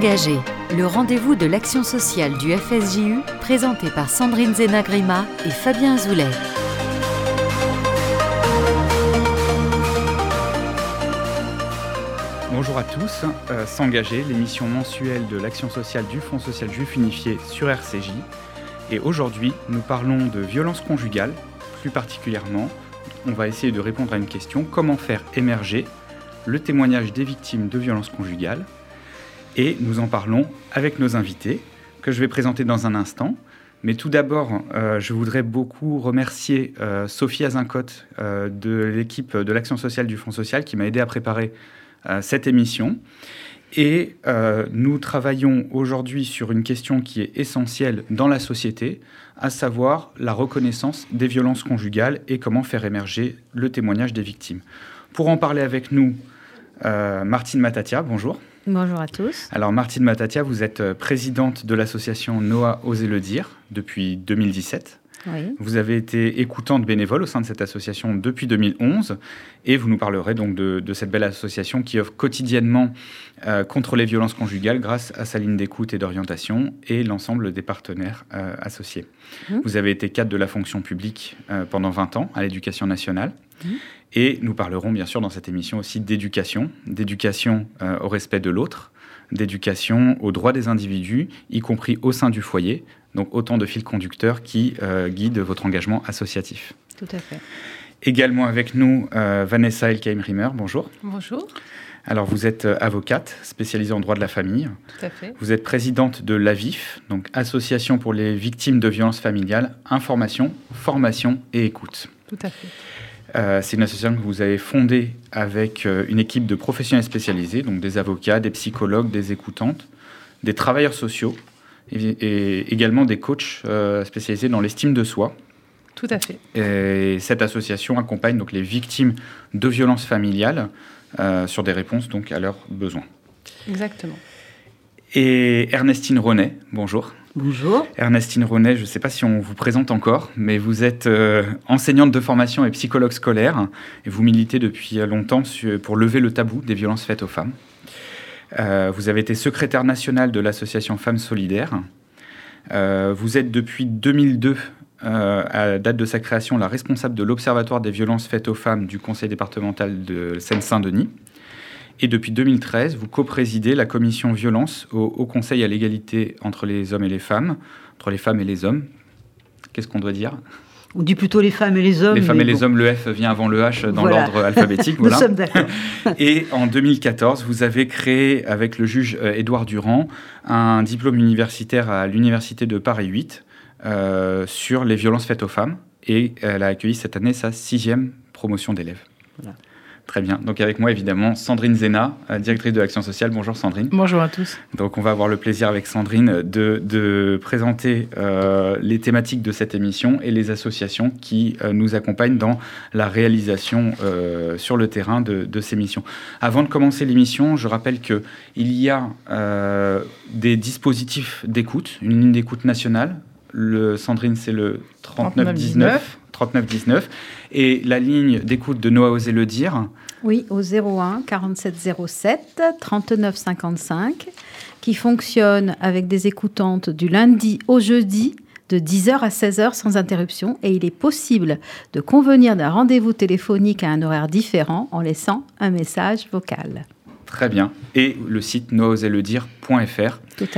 S'engager, le rendez-vous de l'action sociale du FSJU, présenté par Sandrine Zenagrima et Fabien Azoulay. Bonjour à tous, euh, S'engager, l'émission mensuelle de l'action sociale du Fonds social juif unifié sur RCJ. Et aujourd'hui, nous parlons de violence conjugale, plus particulièrement. On va essayer de répondre à une question comment faire émerger le témoignage des victimes de violences conjugales et nous en parlons avec nos invités que je vais présenter dans un instant. Mais tout d'abord, euh, je voudrais beaucoup remercier euh, Sophie Azincote euh, de l'équipe de l'Action sociale du Fonds social qui m'a aidé à préparer cette émission. Et nous travaillons aujourd'hui sur une question qui est essentielle dans la société, à savoir la reconnaissance des violences conjugales et comment faire émerger le témoignage des victimes. Pour en parler avec nous, Martine Matatia, bonjour. Bonjour à tous. Alors Martine Matatia, vous êtes euh, présidente de l'association Noah Oser le dire depuis 2017. Oui. Vous avez été écoutante bénévole au sein de cette association depuis 2011 et vous nous parlerez donc de, cette belle association qui offre quotidiennement euh, contre les violences conjugales grâce à sa ligne d'écoute et d'orientation et l'ensemble des partenaires euh, associés. Mmh. Vous avez été cadre de la fonction publique pendant 20 ans à l'éducation nationale. Mmh. Et nous parlerons bien sûr dans cette émission aussi d'éducation, d'éducation euh, au respect de l'autre, d'éducation aux droits des individus, y compris au sein du foyer. Donc autant de fils conducteurs qui euh, guident votre engagement associatif. Tout à fait. Également avec nous euh, Vanessa Elkheim-Rimmer, bonjour. Bonjour. Alors vous êtes avocate spécialisée en droit de la famille. Tout à fait. Vous êtes présidente de l'AVIF, donc Association pour les victimes de violences familiales, information, formation et écoute. Tout à fait. Euh, c'est une association que vous avez fondée avec euh, une équipe de professionnels spécialisés, donc des avocats, des psychologues, des écoutantes, des travailleurs sociaux et, également des coachs euh, spécialisés dans l'estime de soi. Tout à fait. Et cette association accompagne donc les victimes de violences familiales sur des réponses donc à leurs besoins. Exactement. Et Ernestine Ronet, bonjour. Bonjour. Ernestine Ronet, je ne sais pas si on vous présente encore, mais vous êtes euh, enseignante de formation et psychologue scolaire, et vous militez depuis longtemps pour lever le tabou des violences faites aux femmes. Euh, vous avez été secrétaire nationale de l'association Femmes Solidaires. Euh, vous êtes depuis 2002, à date de sa création, la responsable de l'Observatoire des violences faites aux femmes du Conseil départemental de Seine-Saint-Denis. Et depuis 2013, vous co-présidez la commission violence au, Conseil à l'égalité entre les hommes et les femmes, entre les femmes et les hommes. Qu'est-ce qu'on doit dire? On dit plutôt les femmes et les hommes. Les femmes et les hommes, le F vient avant le H dans l'ordre alphabétique. Nous sommes d'accord. et en 2014, vous avez créé avec le juge euh, Édouard Durand un diplôme universitaire à l'université de Paris 8 euh, sur les violences faites aux femmes. Et elle a accueilli cette année sa sixième promotion d'élèves. Voilà. Très bien. Donc avec moi évidemment Sandrine Zena, euh, directrice de l'action sociale. Bonjour Sandrine. Bonjour à tous. Donc on va avoir le plaisir avec Sandrine de, présenter euh, les thématiques de cette émission et les associations qui euh, nous accompagnent dans la réalisation sur le terrain de, de, ces missions. Avant de commencer l'émission, je rappelle qu'il y a des dispositifs d'écoute, une ligne d'écoute nationale. Le, Sandrine, c'est le 3919. 3919. Et la ligne d'écoute de Noah Oser le dire Oui, au 01 4707 39 55, qui fonctionne avec des écoutantes du lundi au jeudi de 10h à 16h sans interruption et il est possible de convenir d'un rendez-vous téléphonique à un horaire différent en laissant un message vocal. Très bien. Et le site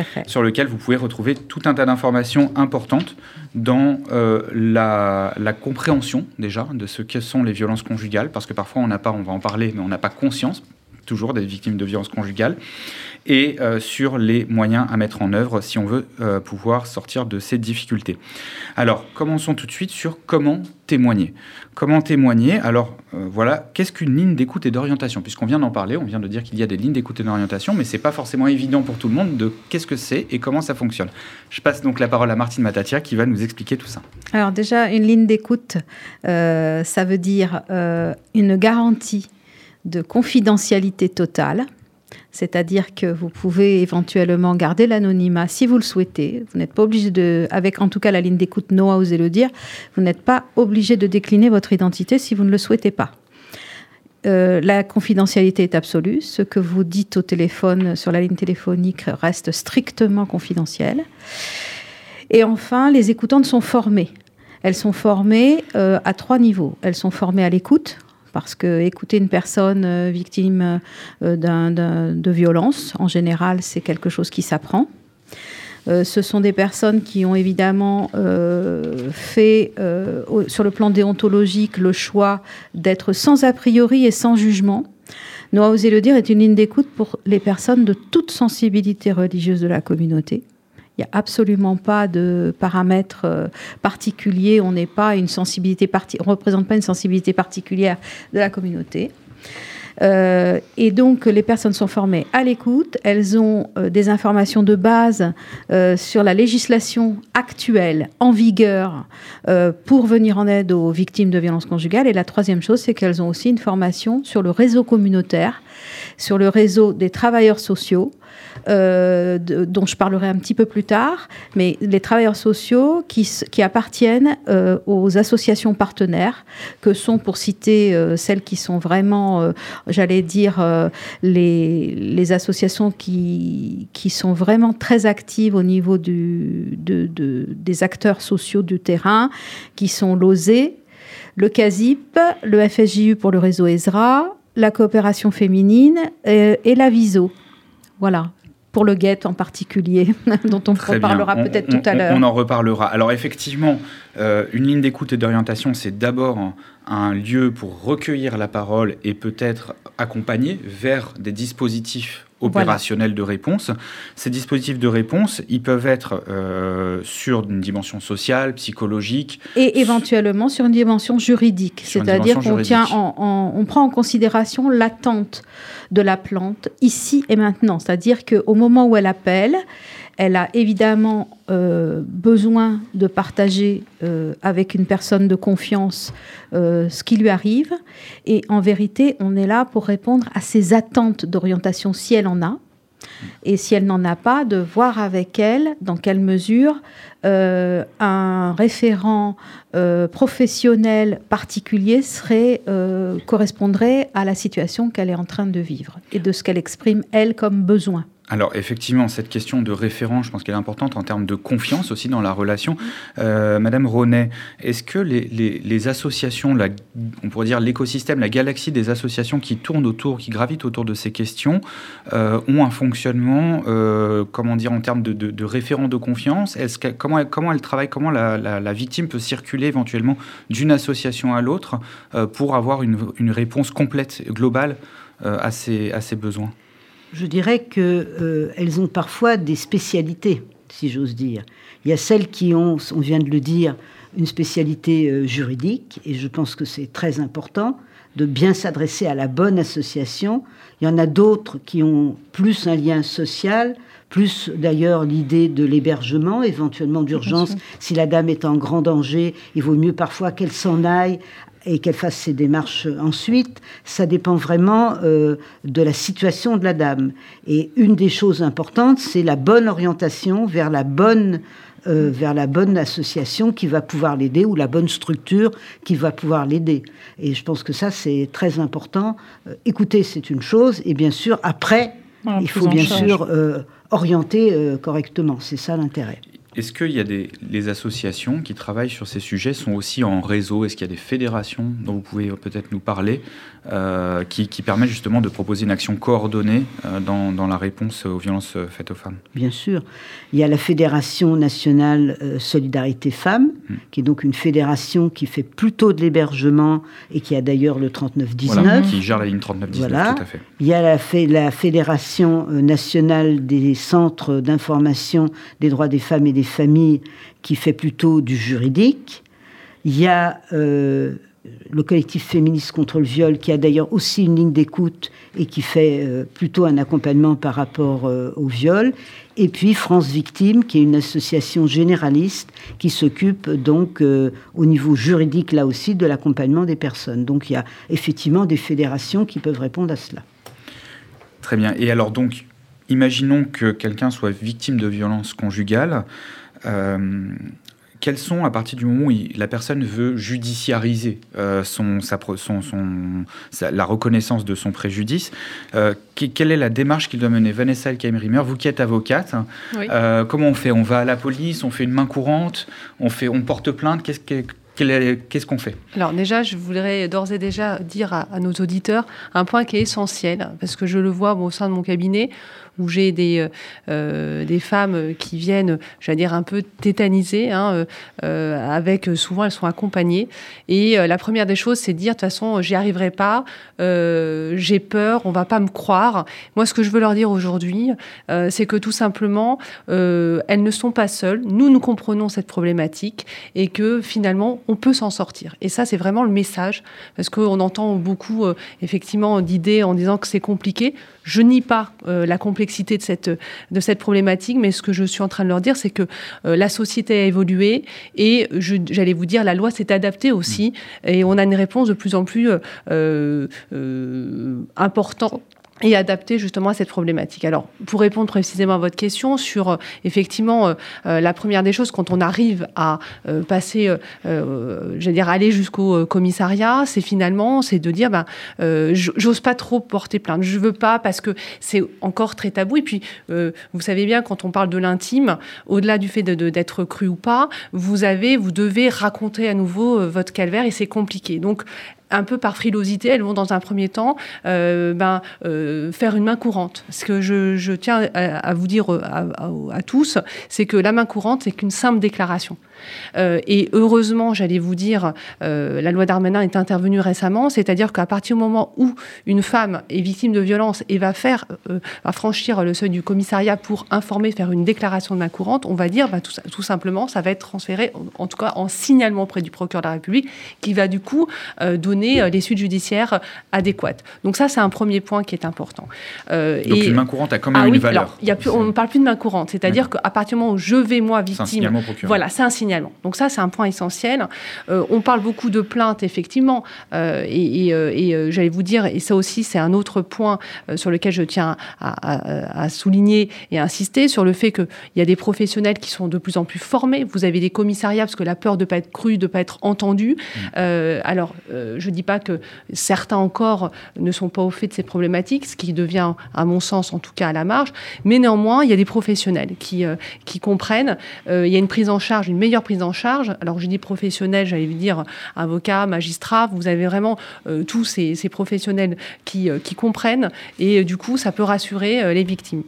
fait. sur lequel vous pouvez retrouver tout un tas d'informations importantes dans euh, la, la, compréhension déjà de ce que sont les violences conjugales, parce que parfois on n'a pas, on va en parler, mais on n'a pas conscience toujours des victimes de violences conjugales, et euh, sur les moyens à mettre en œuvre si on veut euh, pouvoir sortir de ces difficultés. Alors, commençons tout de suite sur comment témoigner. Comment témoigner? Alors, euh, voilà, qu'est-ce qu'une ligne d'écoute et d'orientation? Puisqu'on vient d'en parler, on vient de dire qu'il y a des lignes d'écoute et d'orientation, mais c'est pas forcément évident pour tout le monde de qu'est-ce que c'est et comment ça fonctionne. Je passe donc la parole à Martine Matatia qui va nous expliquer tout ça. Alors déjà, une ligne d'écoute, ça veut dire une garantie de confidentialité totale. C'est-à-dire que vous pouvez éventuellement garder l'anonymat si vous le souhaitez. Vous n'êtes pas obligé de, avec en tout cas la ligne d'écoute Noah, osez le dire, vous n'êtes pas obligé de décliner votre identité si vous ne le souhaitez pas. euh, la confidentialité est absolue. Ce que vous dites au téléphone, sur la ligne téléphonique, reste strictement confidentiel. Et enfin, les écoutantes sont formées. Elles sont formées euh, à trois niveaux. Elles sont formées à l'écoute, parce que écouter une personne euh, victime de violence, en général, c'est quelque chose qui s'apprend. Euh, ce sont des personnes qui ont évidemment euh, fait, euh, sur le plan déontologique, le choix d'être sans a priori et sans jugement. Noah Oser le dire est une ligne d'écoute pour les personnes de toute sensibilité religieuse de la communauté. N'y a absolument pas de paramètres particuliers. On n'est pas une sensibilité on représente pas une sensibilité particulière de la communauté. Euh, et donc, les personnes sont formées à l'écoute. Elles ont euh, des informations de base euh, sur la législation actuelle en vigueur pour venir en aide aux victimes de violences conjugales. Et la troisième chose, c'est qu'elles ont aussi une formation sur le réseau communautaire, sur le réseau des travailleurs sociaux, euh, dont je parlerai un petit peu plus tard, mais les travailleurs sociaux qui, appartiennent euh, aux associations partenaires, que sont, pour citer euh, celles qui sont vraiment, j'allais dire, les, associations qui, sont vraiment très actives au niveau des acteurs sociaux du terrain, qui sont l'OSE, le CASIP, le FSJU pour le réseau ESRA, la coopération féminine et la VISO. Voilà, pour le GET en particulier, dont on reparlera peut-être tout à l'heure. On en reparlera. Alors effectivement, euh, une ligne d'écoute et d'orientation, c'est d'abord un lieu pour recueillir la parole et peut-être accompagner vers des dispositifs opérationnels de réponse. Ces dispositifs de réponse, ils peuvent être euh, sur une dimension sociale, psychologique. Et éventuellement sur une dimension juridique. C'est-à-dire qu'on tient on prend en considération l'attente de la plante ici et maintenant. C'est-à-dire qu'au moment où elle appelle, elle a évidemment euh, besoin de partager euh, avec une personne de confiance euh, ce qui lui arrive. Et en vérité, on est là pour répondre à ses attentes d'orientation si elle en a. Et si elle n'en a pas, de voir avec elle dans quelle mesure un référent professionnel particulier correspondrait à la situation qu'elle est en train de vivre et de ce qu'elle exprime, elle, comme besoin. Alors effectivement, cette question de référent, je pense qu'elle est importante en termes de confiance aussi dans la relation. Euh, Madame Ronet, est-ce que les, associations, on pourrait dire l'écosystème, la galaxie des associations qui tournent autour, qui gravitent autour de ces questions, euh, ont un fonctionnement, euh, comment dire, en termes de, référent de confiance? Comment, comment elle travaille, comment la, victime peut circuler éventuellement d'une association à l'autre pour avoir une, réponse complète, globale à ses besoins? Je dirais qu'elles euh, ont parfois des spécialités, si j'ose dire. Il y a celles qui ont, on vient de le dire, une spécialité euh, juridique, et je pense que c'est très important de bien s'adresser à la bonne association. Il y en a d'autres qui ont plus un lien social, plus d'ailleurs l'idée de l'hébergement, éventuellement d'urgence. Si la dame est en grand danger, il vaut mieux parfois qu'elle s'en aille et qu'elle fasse ses démarches ensuite, ça dépend vraiment euh, de la situation de la dame. Et une des choses importantes, c'est la bonne orientation vers la bonne, euh, vers la bonne association qui va pouvoir l'aider ou la bonne structure qui va pouvoir l'aider. Et je pense que ça, c'est très important. Euh, écouter, c'est une chose, et bien sûr, après, il faut bien sûr orienter correctement. C'est ça l'intérêt. Est-ce qu'il y a des les associations qui travaillent sur ces sujets sont aussi en réseau? Est-ce qu'il y a des fédérations dont vous pouvez peut-être nous parler euh, qui, qui, permettent justement de proposer une action coordonnée euh, dans, dans, la réponse aux violences euh, faites aux femmes? Bien sûr. Il y a la Fédération nationale Solidarité Femmes, hmm. qui est donc une fédération qui fait plutôt de l'hébergement et qui a d'ailleurs le 3919. Voilà, qui gère la ligne 3919, voilà. tout à fait. Il y a la, la Fédération nationale des centres d'information des droits des femmes et des familles qui fait plutôt du juridique. Il y a euh, le collectif féministe contre le viol qui a d'ailleurs aussi une ligne d'écoute et qui fait euh, plutôt un accompagnement par rapport euh, au viol. Et puis France Victime, qui est une association généraliste qui s'occupe donc au niveau juridique là aussi de l'accompagnement des personnes. Donc il y a effectivement des fédérations qui peuvent répondre à cela. Très bien. Et alors donc, imaginons que quelqu'un soit victime de violences conjugales. Euh, quels sont, à partir du moment où la personne veut judiciariser son, sa, son, son la reconnaissance de son préjudice, quelle est la démarche qu'il doit mener? Vanessa Elkheimer, vous qui êtes avocate, comment on fait? On va à la police, on fait une main courante, on, fait, on porte plainte Qu'est-ce que Qu'est-ce qu'on fait? Alors déjà, je voudrais d'ores et déjà dire à, nos auditeurs un point qui est essentiel, parce que je le vois au sein de mon cabinet, où j'ai des, euh, euh, des femmes qui viennent, j'allais dire, un peu tétanisées, hein, euh, avec souvent elles sont accompagnées. Et la première des choses, c'est de dire, de toute façon, j'y arriverai pas, j'ai peur, on va pas me croire. Moi, ce que je veux leur dire aujourd'hui, c'est que tout simplement, elles ne sont pas seules. Nous, nous comprenons cette problématique et que finalement, on peut s'en sortir. Et ça, c'est vraiment le message, parce qu'on entend beaucoup, effectivement, d'idées en disant que c'est compliqué. Je nie pas euh, la complexité de cette, de cette problématique, mais ce que je suis en train de leur dire, c'est que euh, la société a évolué et j'allais vous dire, la loi s'est adaptée aussi mmh. et on a une réponse de plus en plus euh, importante et adapté justement à cette problématique. Alors, pour répondre précisément à votre question sur euh, effectivement euh, euh, la première des choses quand on arrive à passer, j'allais dire aller jusqu'au commissariat, c'est finalement c'est de dire ben j'ose pas trop porter plainte, je veux pas parce que c'est encore très tabou. Et puis vous savez bien quand on parle de l'intime, au-delà du fait d'être de, cru ou pas, vous avez, vous devez raconter à nouveau votre calvaire et c'est compliqué. Donc un peu par frilosité, elles vont dans un premier temps euh, ben, euh, faire une main courante. Ce que je, tiens à, vous dire euh, à tous, c'est que la main courante, c'est qu'une simple déclaration. Euh, et heureusement, j'allais vous dire, euh, la loi Darmanin est intervenue récemment, c'est-à-dire qu'à partir du moment où une femme est victime de violence et va faire, euh, va franchir le seuil du commissariat pour informer, faire une déclaration de main courante, on va dire bah, tout, tout, simplement, ça va être transféré, en, tout cas en signalement auprès du procureur de la République, qui va du coup donner les suites judiciaires adéquates. Donc ça, c'est un premier point qui est important. Donc et, une main courante a quand même ah une valeur. y a plus, on ne parle plus de main courante, c'est-à-dire qu'à partir du moment où je vais moi victime, voilà, c'est un signalement donc ça, c'est un point essentiel. Euh, on parle beaucoup de plaintes, effectivement, euh, et, euh, j'allais vous dire, et ça aussi, c'est un autre point sur lequel je tiens à, souligner et insister, sur le fait qu'il y a des professionnels qui sont de plus en plus formés. Vous avez des commissariats, parce que la peur de ne pas être cru, de ne pas être entendu. Mmh. alors, je ne dis pas que certains encore ne sont pas au fait de ces problématiques, ce qui devient, à mon sens, en tout cas à la marge, mais néanmoins, il y a des professionnels qui, qui comprennent. il y a une prise en charge, une meilleure prise en charge. Alors je dis professionnel, j'allais dire avocat, magistrat, vous avez vraiment euh, tous ces, professionnels qui, euh, comprennent et euh, du coup ça peut rassurer les victimes.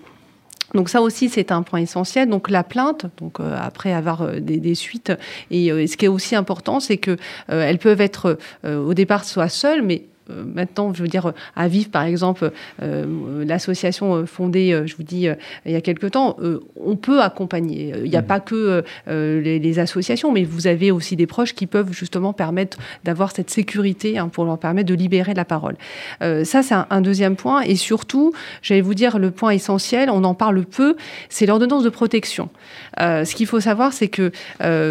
Donc ça aussi, c'est un point essentiel. Donc la plainte, donc après avoir des, suites, et, ce qui est aussi important, c'est que elles peuvent être au départ soit seules, mais maintenant, je veux dire, à vivre, par exemple, euh, l'association euh, fondée, je vous dis, il y a quelque temps, on peut accompagner. Il n'y a mmh. pas que les, associations, mais vous avez aussi des proches qui peuvent justement permettre d'avoir cette sécurité hein, pour leur permettre de libérer la parole. ça, c'est un, deuxième point. Et surtout, j'allais vous dire, le point essentiel, on en parle peu, c'est l'ordonnance de protection. ce qu'il faut savoir, c'est que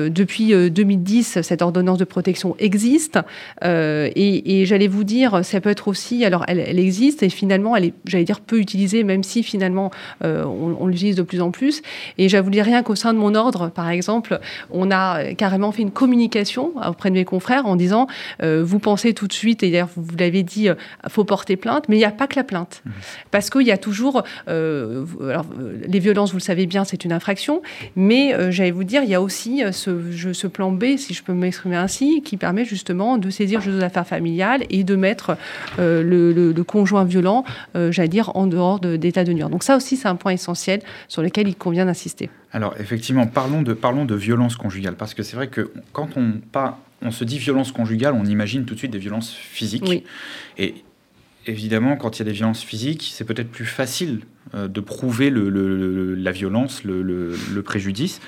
depuis 2010, cette ordonnance de protection existe. et, et j'allais vous dire, ça peut être aussi, alors elle, existe et finalement elle est, j'allais dire, peu utilisée, même si finalement euh, on, l'utilise de plus en plus. Et j'avoue dire rien qu'au sein de mon ordre, par exemple, on a carrément fait une communication auprès de mes confrères en disant, euh, vous pensez tout de suite, et d'ailleurs vous, l'avez dit, euh, faut porter plainte, mais il n'y a pas que la plainte. Mmh. Parce qu'il y a toujours, alors, les violences, vous le savez bien, c'est une infraction, mais j'allais vous dire, il y a aussi ce, ce plan B, si je peux m'exprimer ainsi, qui permet justement de saisir aux affaires familiales et de mettre euh, le, conjoint violent, euh, j'allais dire, en dehors d'état de, nuire. Donc ça aussi, c'est un point essentiel sur lequel il convient d'insister. Alors effectivement, parlons de, parlons de violence conjugale, parce que c'est vrai que quand on, pas, on se dit violence conjugale, on imagine tout de suite des violences physiques. Oui. Et évidemment, quand il y a des violences physiques, c'est peut-être plus facile de prouver la violence, le, préjudice.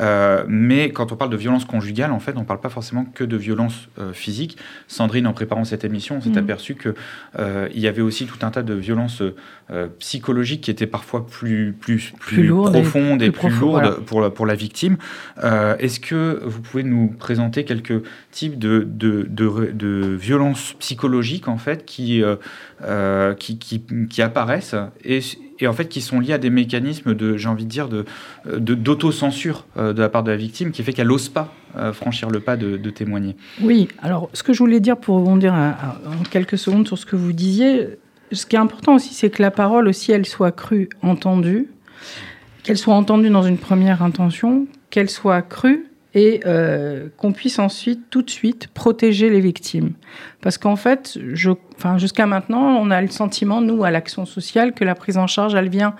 Euh, mais quand on parle de violence conjugale, en fait, on ne parle pas forcément que de violence euh, physique. Sandrine, en préparant cette émission, s'est mm. aperçue qu'il y avait aussi tout un tas de violences psychologiques qui étaient parfois plus, plus, plus, profondes et plus, lourdes pour, la, pour la victime. Est-ce que vous pouvez nous présenter quelques types de, de, de, violences psychologiques, en fait, qui, qui, qui, apparaissent et en fait qui sont liés à des mécanismes de, j'ai envie de dire, de, d'autocensure de, la part de la victime qui fait qu'elle n'ose pas franchir le pas de, témoigner. Oui, alors ce que je voulais dire pour rebondir en quelques secondes sur ce que vous disiez, ce qui est important aussi, c'est que la parole aussi, elle soit crue, entendue, qu'elle soit entendue dans une première intention, qu'elle soit crue et euh, qu'on puisse ensuite, tout de suite, protéger les victimes. Parce qu'en fait, je, enfin, jusqu'à maintenant, on a le sentiment, nous, à l'action sociale, que la prise en charge, elle vient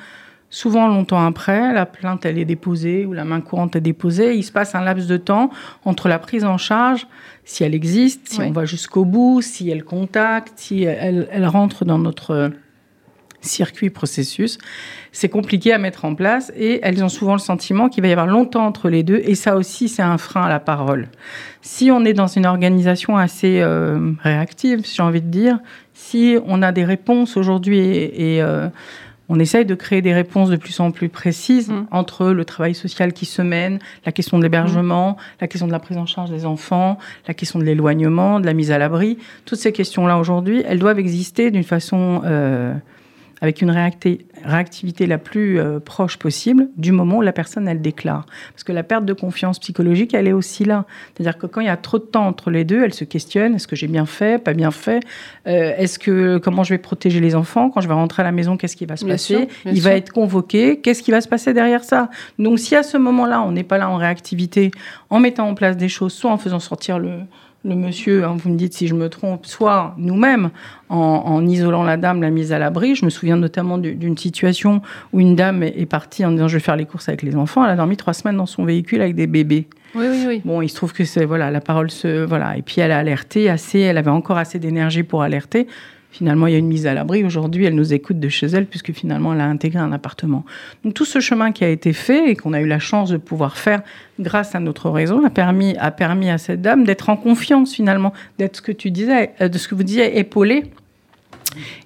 souvent longtemps après, la plainte, elle est déposée ou la main courante est déposée. Il se passe un laps de temps entre la prise en charge, si elle existe, si on va jusqu'au bout, si elle contacte, si elle, elle rentre dans notre circuit, processus. C'est compliqué à mettre en place et elles ont souvent le sentiment qu'il va y avoir longtemps entre les deux et ça aussi, c'est un frein à la parole. Si on est dans une organisation assez euh, réactive, j'ai envie de dire, si on a des réponses aujourd'hui et, euh, on essaye de créer des réponses de plus en plus précises mmh. entre le travail social qui se mène, la question de l'hébergement, mmh. la question de la prise en charge des enfants, la question de l'éloignement, de la mise à l'abri. Toutes ces questions-là aujourd'hui, elles doivent exister d'une façon euh, avec une réactivité la plus euh, proche possible du moment où la personne elle déclare. Parce que la perte de confiance psychologique, elle est aussi là. C'est-à-dire que quand il y a trop de temps entre les deux, elle se questionne est-ce que j'ai bien fait, pas bien fait? Euh, Est-ce que comment je vais protéger les enfants? Quand je vais rentrer à la maison Qu'est-ce qui va se passer? Il va être convoqué. Qu'est-ce qui va se passer derrière ça? Donc si à ce moment-là, on n'est pas là en réactivité, en mettant en place des choses, soit en faisant sortir le le monsieur, hein, vous me dites si je me trompe, soit nous-mêmes, en, isolant la dame, la mise à l'abri. Je me souviens notamment d'une situation où une dame est partie en disant je vais faire les courses avec les enfants. Elle a dormi trois semaines dans son véhicule avec des bébés. Oui, oui, oui. Bon, il se trouve que c'est voilà, la parole se voilà, et puis elle a alerté assez, elle avait encore assez d'énergie pour alerter. Finalement, il y a une mise à l'abri. Aujourd'hui, elle nous écoute de chez elle, puisque finalement, elle a intégré un appartement. Donc, tout ce chemin qui a été fait et qu'on a eu la chance de pouvoir faire grâce à notre réseau a permis, à cette dame d'être en confiance, finalement, d'être ce que tu disais, euh, de ce que vous disiez, épaulée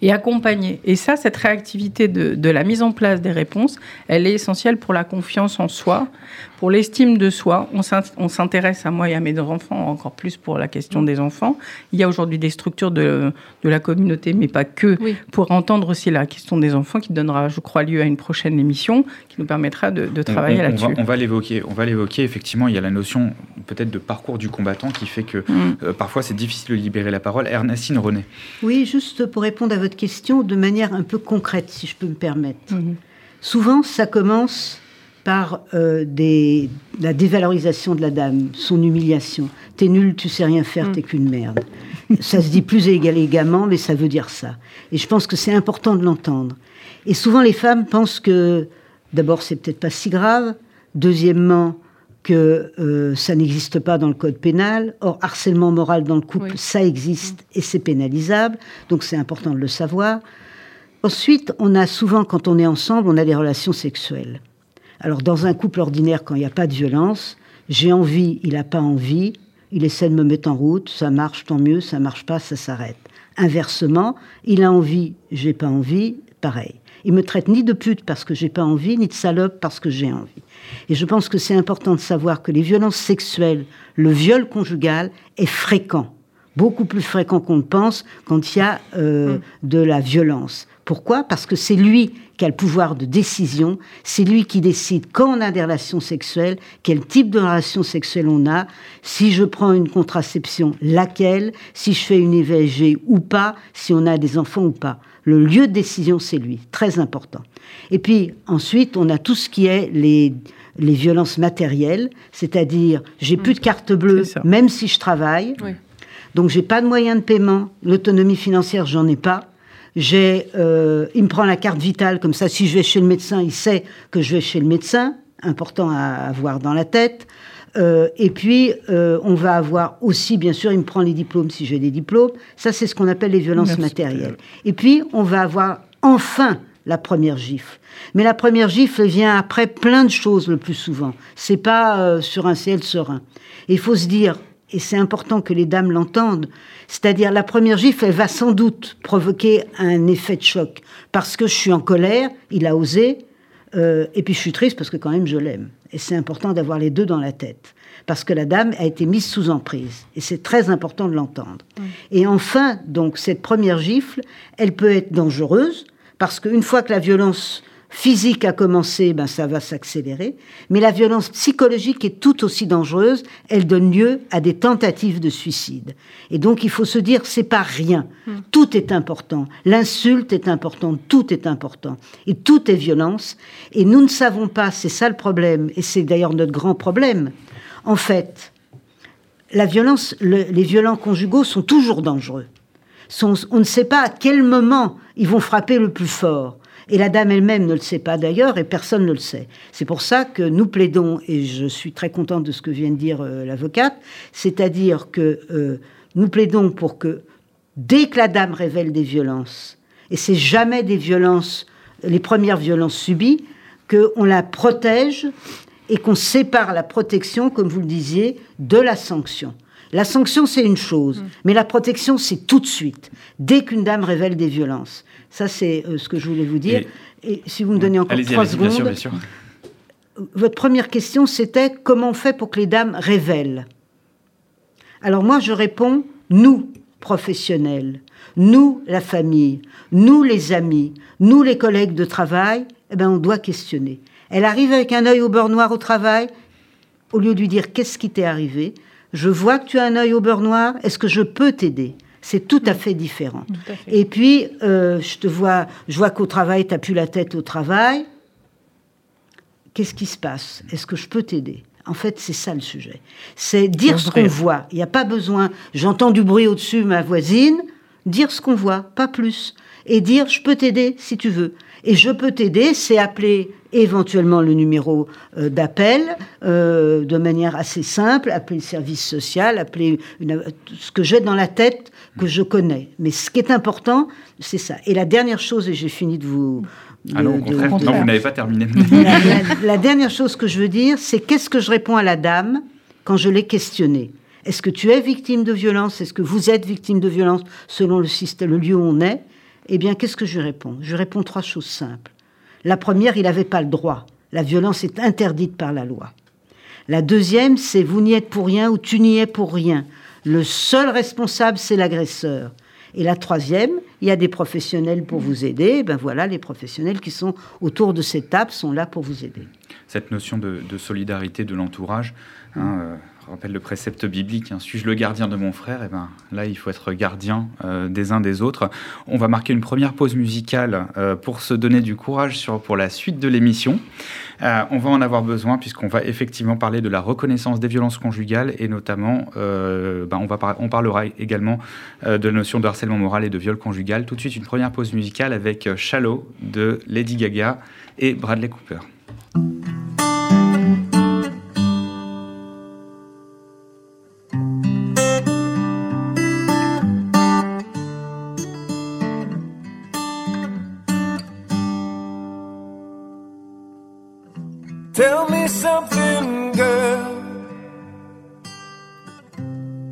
et accompagner. Et ça, cette réactivité de, la mise en place des réponses, elle est essentielle pour la confiance en soi, pour l'estime de soi. On s'intéresse à moi et à mes enfants, encore plus pour la question des enfants. Il y a aujourd'hui des structures de, la communauté, mais pas que, pour entendre aussi la question des enfants, qui donnera, je crois, lieu à une prochaine émission, qui nous permettra de, travailler là-dessus. On va, l'évoquer. On va l'évoquer. Effectivement, il y a la notion peut-être de parcours du combattant qui fait que mm. euh, parfois c'est difficile de libérer la parole. Ernestine René. Oui, juste pour répondre à votre question de manière un peu concrète, si je peux me permettre. Mm-hmm. Souvent, ça commence par euh, des, la dévalorisation de la dame, son humiliation. T'es nul, tu sais rien faire, mm. t'es qu'une merde. ça se dit plus également, mais ça veut dire ça. Et je pense que c'est important de l'entendre. Et souvent, les femmes pensent que, d'abord, c'est peut-être pas si grave. Deuxièmement, que euh, ça n'existe pas dans le code pénal. Or, harcèlement moral dans le couple, ça existe et c'est pénalisable. Donc, c'est important de le savoir. Ensuite, on a souvent, quand on est ensemble, on a des relations sexuelles. Alors, dans un couple ordinaire, quand il n'y a pas de violence, j'ai envie, il n'a pas envie, il essaie de me mettre en route, ça marche, tant mieux, ça marche pas, ça s'arrête. Inversement, il a envie, j'ai pas envie, pareil. Il me traite ni de pute parce que j'ai pas envie, ni de salope parce que j'ai envie. Et je pense que c'est important de savoir que les violences sexuelles, le viol conjugal est fréquent, beaucoup plus fréquent qu'on ne pense quand il y a euh, mm. de la violence. Pourquoi? Parce que c'est lui qui a le pouvoir de décision, c'est lui qui décide quand on a des relations sexuelles, quel type de relation sexuelle on a, si je prends une contraception, laquelle, si je fais une IVG ou pas, si on a des enfants ou pas. Le lieu de décision, c'est lui, très important. Et puis ensuite, on a tout ce qui est les, les violences matérielles, c'est-à-dire j'ai plus de carte bleue, même si je travaille. Donc j'ai pas de moyens de paiement, l'autonomie financière, j'en ai pas. J'ai, euh, il me prend la carte vitale, comme ça, si je vais chez le médecin, il sait que je vais chez le médecin, important à avoir dans la tête. Euh, et puis, euh, on va avoir aussi, bien sûr, il me prend les diplômes si j'ai des diplômes. Ça, c'est ce qu'on appelle les violences matérielles. Et puis, on va avoir enfin la première gifle. Mais la première gifle vient après plein de choses le plus souvent. C'est pas euh, sur un ciel serein. Il faut se dire, et c'est important que les dames l'entendent, c'est-à-dire la première gifle, elle va sans doute provoquer un effet de choc parce que je suis en colère, il a osé, et puis je suis triste parce que quand même je l'aime. Et c'est important d'avoir les deux dans la tête. Parce que la dame a été mise sous emprise. Et c'est très important de l'entendre. Et enfin, donc, cette première gifle, elle peut être dangereuse parce qu'une fois que la violence physique a commencé, ben ça va s'accélérer. Mais la violence psychologique est tout aussi dangereuse. Elle donne lieu à des tentatives de suicide. Et donc il faut se dire, c'est pas rien. Hmm. Tout est important. L'insulte est importante. Tout est important. Et tout est violence. Et nous ne savons pas. C'est ça le problème. Et c'est d'ailleurs notre grand problème. En fait, la violence, les violents conjugaux sont toujours dangereux. on ne sait pas à quel moment ils vont frapper le plus fort. Et la dame elle-même ne le sait pas d'ailleurs, et personne ne le sait. C'est pour ça que nous plaidons, et je suis très contente de ce que vient de dire euh, l'avocate, c'est-à-dire que euh, nous plaidons pour que dès que la dame révèle des violences, et c'est jamais des violences, les premières violences subies, qu'on la protège et qu'on sépare la protection, comme vous le disiez, de la sanction. La sanction, c'est une chose, mm. mais la protection, c'est tout de suite, dès qu'une dame révèle des violences. Ça, c'est euh, ce que je voulais vous dire. Et, si vous me donnez encore trois secondes. Bien sûr, bien sûr. Votre première question, c'était comment on fait pour que les dames révèlent? Alors moi, je réponds, nous, professionnels, nous, la famille, nous, les amis, nous, les collègues de travail, eh ben, on doit questionner. Elle arrive avec un œil au beurre noir au travail, au lieu de lui dire qu'est-ce qui t'est arrivé, je vois que tu as un œil au beurre noir, est-ce que je peux t'aider? C'est tout à fait différent. Et puis, euh, je te vois, je vois qu'au travail, tu n'as plus la tête au travail. Qu'est-ce qui se passe? Est-ce que je peux t'aider? En fait, c'est ça le sujet. C'est dire ce qu'on voit. Il n'y a pas besoin. J'entends du bruit au-dessus, ma voisine. Dire ce qu'on voit, pas plus. Et dire, je peux t'aider si tu veux. Et je peux t'aider, c'est appeler éventuellement le numéro euh, d'appel euh, de manière assez simple, appeler le service social, appeler ce que j'ai dans la tête que je connais. Mais ce qui est important, c'est ça. Et la dernière chose, et j'ai fini de vous... ah non, au contraire, non, vous n'avez pas terminé. la, dernière chose que je veux dire, c'est qu'est-ce que je réponds à la dame quand je l'ai questionnée? Est-ce que tu es victime de violence? Est-ce que vous êtes victime de violence selon le, système, le lieu où on est? Eh bien, qu'est-ce que je réponds? Je réponds trois choses simples. La première, il n'avait pas le droit. La violence est interdite par la loi. La deuxième, c'est vous n'y êtes pour rien ou tu n'y es pour rien. Le seul responsable, c'est l'agresseur. Et la troisième, il y a des professionnels pour vous aider. ben voilà, les professionnels qui sont autour de cette table sont là pour vous aider. Cette notion de, solidarité de l'entourage, hein, euh, rappelle le précepte biblique, hein, suis-je le gardien de mon frère? Et eh ben là, il faut être gardien euh, des uns des autres. On va marquer une première pause musicale euh, pour se donner du courage pour la suite de l'émission. Euh, on va en avoir besoin puisqu'on va effectivement parler de la reconnaissance des violences conjugales et notamment, ben, on parlera également de la notion de harcèlement moral et de viol conjugal. Tout de suite, une première pause musicale avec Shallow de Lady Gaga et Bradley Cooper.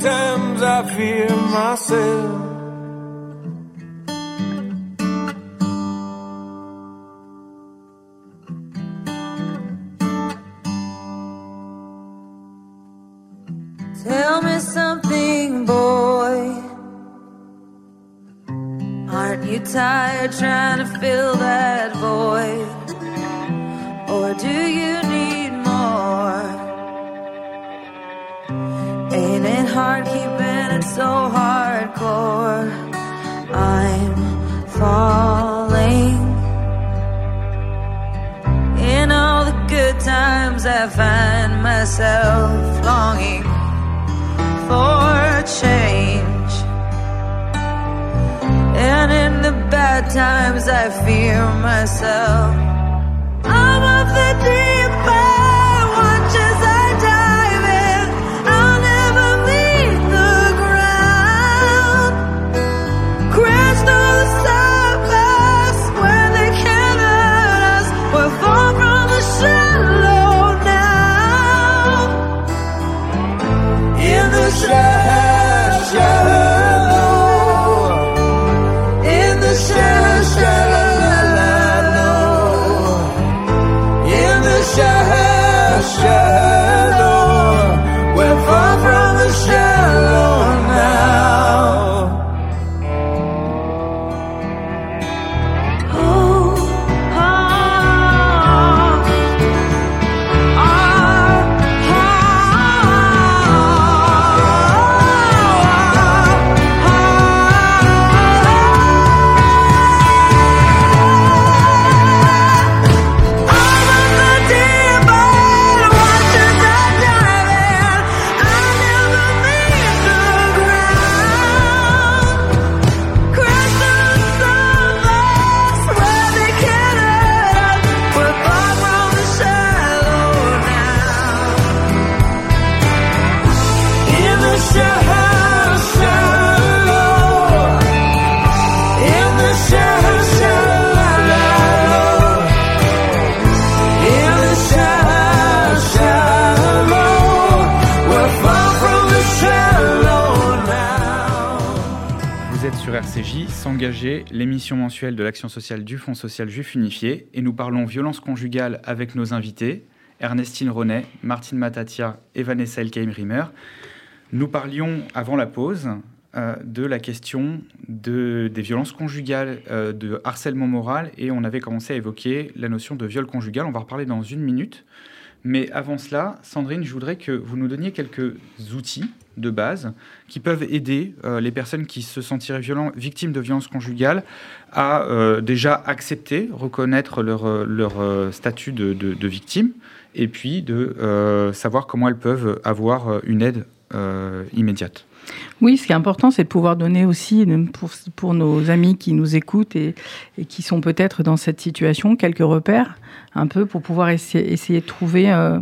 Times, I fear myself. Tell me something, boy. Aren't you tired trying to fill that find myself longing for change. And in the bad times, I fear myself. L'émission mensuelle de l'action sociale du Fonds social juif unifié, et nous parlons violence conjugale avec nos invités, Ernestine Ronet, Martine Matatia et Vanessa Elkeim-Rimmer. Nous parlions avant la pause euh, de la question de, des violences conjugales, euh, de harcèlement moral, et on avait commencé à évoquer la notion de viol conjugal. On va reparler dans une minute. Mais avant cela, Sandrine, je voudrais que vous nous donniez quelques outils de base qui peuvent aider euh, les personnes qui se sentiraient victimes de violences conjugales à déjà accepter, reconnaître leur, leur statut de, de, victime, et puis de savoir comment elles peuvent avoir une aide immédiate. Oui, ce qui est important, c'est de pouvoir donner aussi pour, pour nos amis qui nous écoutent et, et qui sont peut-être dans cette situation quelques repères, un peu pour pouvoir essayer, essayer de trouver euh,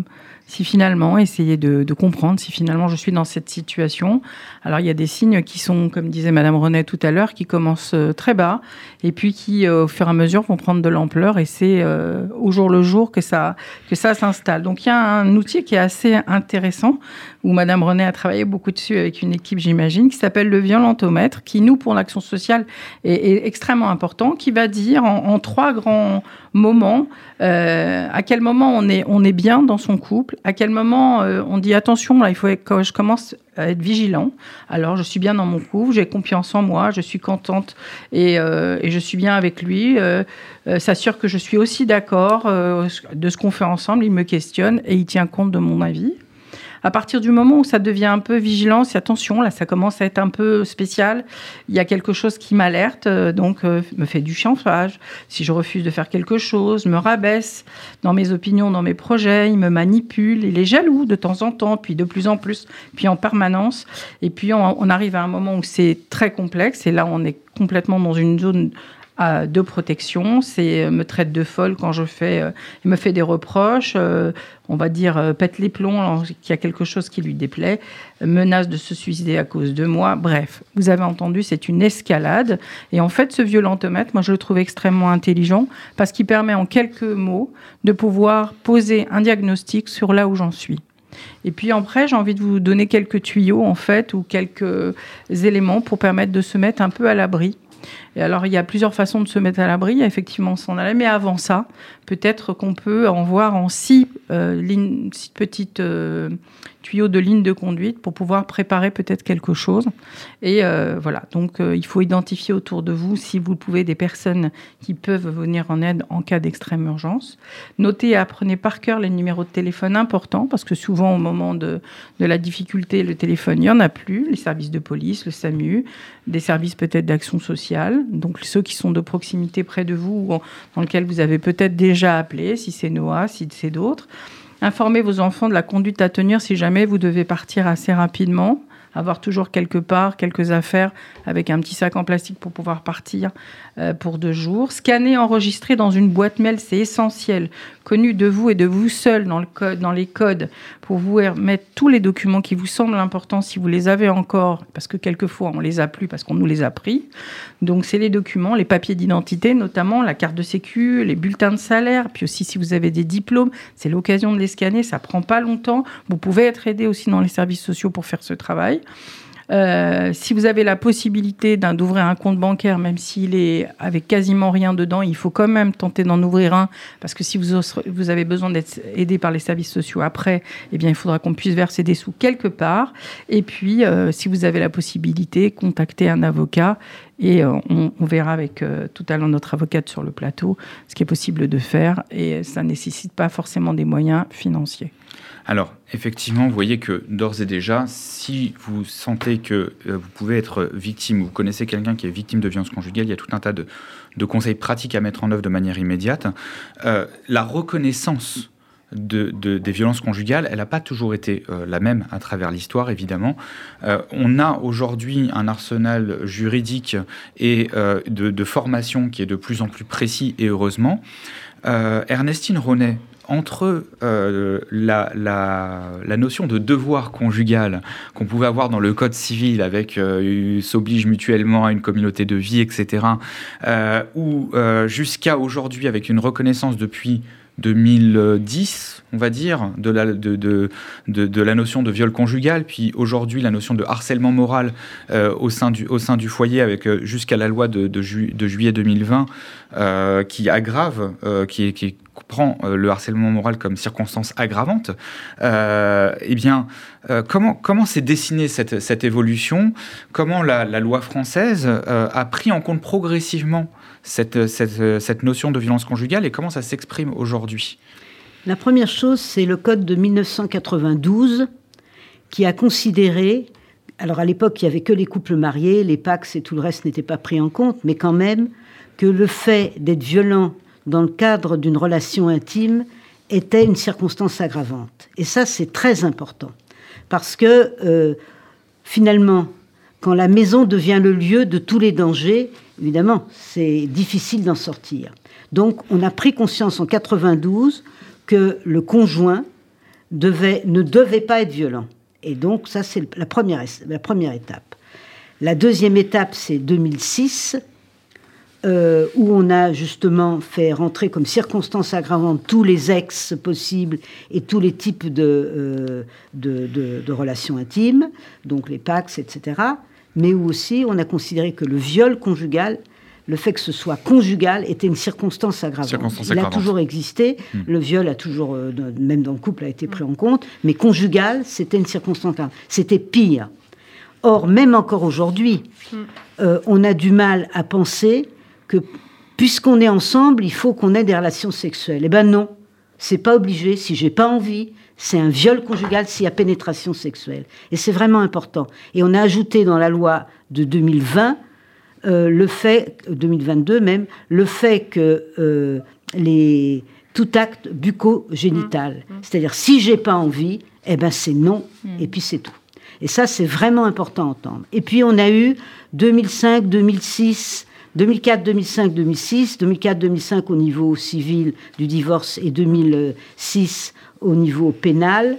si finalement, essayer de, comprendre si finalement je suis dans cette situation. Alors il y a des signes qui sont, comme disait Madame Renet tout à l'heure, qui commencent euh, très bas et puis qui, euh, au fur et à mesure, vont prendre de l'ampleur et c'est euh, au jour le jour que ça, que ça s'installe. Donc il y a un outil qui est assez intéressant où Madame Renet a travaillé beaucoup dessus avec une équipe, j'imagine, qui s'appelle le violentomètre, qui nous, pour l'action sociale, est, extrêmement important, qui va dire en trois grands moments à quel moment on est, on est bien dans son couple, à quel moment euh, on dit attention, là, il faut que je commence à être vigilant. Alors, je suis bien dans mon couple, j'ai confiance en moi, je suis contente et, euh, je suis bien avec lui. Euh, s'assure que je suis aussi d'accord de ce qu'on fait ensemble. Il me questionne et il tient compte de mon avis. À partir du moment où ça devient un peu vigilance, attention, là, ça commence à être un peu spécial. Il y a quelque chose qui m'alerte, euh, donc euh, me fait du chantage. Si je refuse de faire quelque chose, me rabaisse dans mes opinions, dans mes projets, il me manipule, il est jaloux de temps en temps, puis de plus en plus, puis en permanence. Et puis on, on arrive à un moment où c'est très complexe, et là on est complètement dans une zone de protection. C'est euh, me traite de folle quand je fais, euh, il me fait des reproches, euh, on va dire pète les plombs qu'il y a quelque chose qui lui déplaît, menace de se suicider à cause de moi. Bref, vous avez entendu, c'est une escalade. Et en fait, ce violentomètre, moi je le trouve extrêmement intelligent parce qu'il permet en quelques mots de pouvoir poser un diagnostic sur là où j'en suis. Et puis après, j'ai envie de vous donner quelques tuyaux en fait ou quelques éléments pour permettre de se mettre un peu à l'abri et alors, il y a plusieurs façons de se mettre à l'abri, effectivement, s'en aller. Mais avant ça, peut-être qu'on peut en voir en six, euh, petites euh, tuyaux de ligne de conduite pour pouvoir préparer peut-être quelque chose. Et euh, voilà, donc il faut identifier autour de vous, si vous pouvez, des personnes qui peuvent venir en aide en cas d'extrême urgence. Notez et apprenez par cœur les numéros de téléphone importants, parce que souvent, au moment de, de la difficulté, le téléphone, il n'y en a plus. Les services de police, le SAMU, des services peut-être d'action sociale, donc ceux qui sont de proximité près de vous ou dans lesquels vous avez peut-être déjà appelé, si c'est Noah, si c'est d'autres. Informez vos enfants de la conduite à tenir si jamais vous devez partir assez rapidement avoir toujours quelque part quelques affaires avec un petit sac en plastique pour pouvoir partir euh, pour deux jours. Scanner, enregistrer dans une boîte mail, c'est essentiel. Connu de vous et de vous seul dans, le code, dans les codes pour vous mettre tous les documents qui vous semblent importants si vous les avez encore, parce que quelquefois on les a plus parce qu'on nous les a pris. Donc c'est les documents, les papiers d'identité, notamment la carte de sécu, les bulletins de salaire, puis aussi si vous avez des diplômes, c'est l'occasion de les scanner, ça prend pas longtemps. Vous pouvez être aidé aussi dans les services sociaux pour faire ce travail. Euh, si vous avez la possibilité d'ouvrir un compte bancaire, même s'il est avec quasiment rien dedans, il faut quand même tenter d'en ouvrir un, parce que si vous, avez besoin d'être aidé par les services sociaux après, eh bien, il faudra qu'on puisse verser des sous quelque part. Et puis, euh, si vous avez la possibilité, contactez un avocat et euh, on, verra avec tout à l'heure notre avocate sur le plateau ce qui est possible de faire. Et ça ne nécessite pas forcément des moyens financiers. Alors, effectivement, vous voyez que d'ores et déjà, si vous sentez que euh, vous pouvez être victime, ou vous connaissez quelqu'un qui est victime de violence conjugale, il y a tout un tas de, conseils pratiques à mettre en œuvre de manière immédiate. Euh, la reconnaissance de, des violences conjugales, elle n'a pas toujours été euh, la même à travers l'histoire, évidemment. on a aujourd'hui un arsenal juridique et de, de, formation qui est de plus en plus précis, et heureusement. Ernestine Ronet, entre euh, la, notion de devoir conjugal qu'on pouvait avoir dans le code civil avec euh, s'oblige mutuellement à une communauté de vie, etc., euh, ou jusqu'à aujourd'hui avec une reconnaissance depuis 2010, on va dire, de la, notion de viol conjugal, puis aujourd'hui la notion de harcèlement moral euh, au, sein du, foyer, avec euh, jusqu'à la loi de, de, juillet 2020 euh, qui aggrave, qui, qui prend le harcèlement moral comme circonstance aggravante. eh bien, comment comment s'est dessinée cette, cette évolution? Comment la, la, loi française a pris en compte progressivement cette, cette, cette notion de violence conjugale et comment ça s'exprime aujourd'hui? La première chose, c'est le code de 1992 qui a considéré, alors à l'époque il n'y avait que les couples mariés, les Pax et tout le reste n'était pas pris en compte, mais quand même que le fait d'être violent dans le cadre d'une relation intime était une circonstance aggravante. Et ça, c'est très important. Parce que euh, finalement, quand la maison devient le lieu de tous les dangers, évidemment, c'est difficile d'en sortir. Donc, on a pris conscience en 92 que le conjoint ne devait pas être violent. Et donc, ça, c'est la première étape. La deuxième étape, c'est 2006, euh, où on a justement fait rentrer comme circonstance aggravante tous les ex possibles et tous les types de, euh, de, de relations intimes, donc les Pax, etc mais où aussi on a considéré que le viol conjugal, le fait que ce soit conjugal, était une circonstance aggravante. Il a toujours existé, hmm. le viol a toujours, euh, même dans le couple, a été pris en compte, mais conjugal, c'était une circonstance aggravante. C'était pire. Or, même encore aujourd'hui, hmm. euh, on a du mal à penser que puisqu'on est ensemble, il faut qu'on ait des relations sexuelles. Eh ben non, c'est pas obligé. Si j'ai pas envie, c'est un viol conjugal s'il y a pénétration sexuelle. Et c'est vraiment important. Et on a ajouté dans la loi de 2020 euh, le fait, 2022 même, le fait que euh, les, tout acte bucco-génital, mmh. Mmh. c'est-à-dire si j'ai pas envie, eh ben c'est non, mmh. et puis c'est tout. Et ça, c'est vraiment important à entendre. Et puis on a eu 2005, 2006, 2004, 2005, 2006, 2004, 2005 au niveau civil du divorce et 2006 au niveau pénal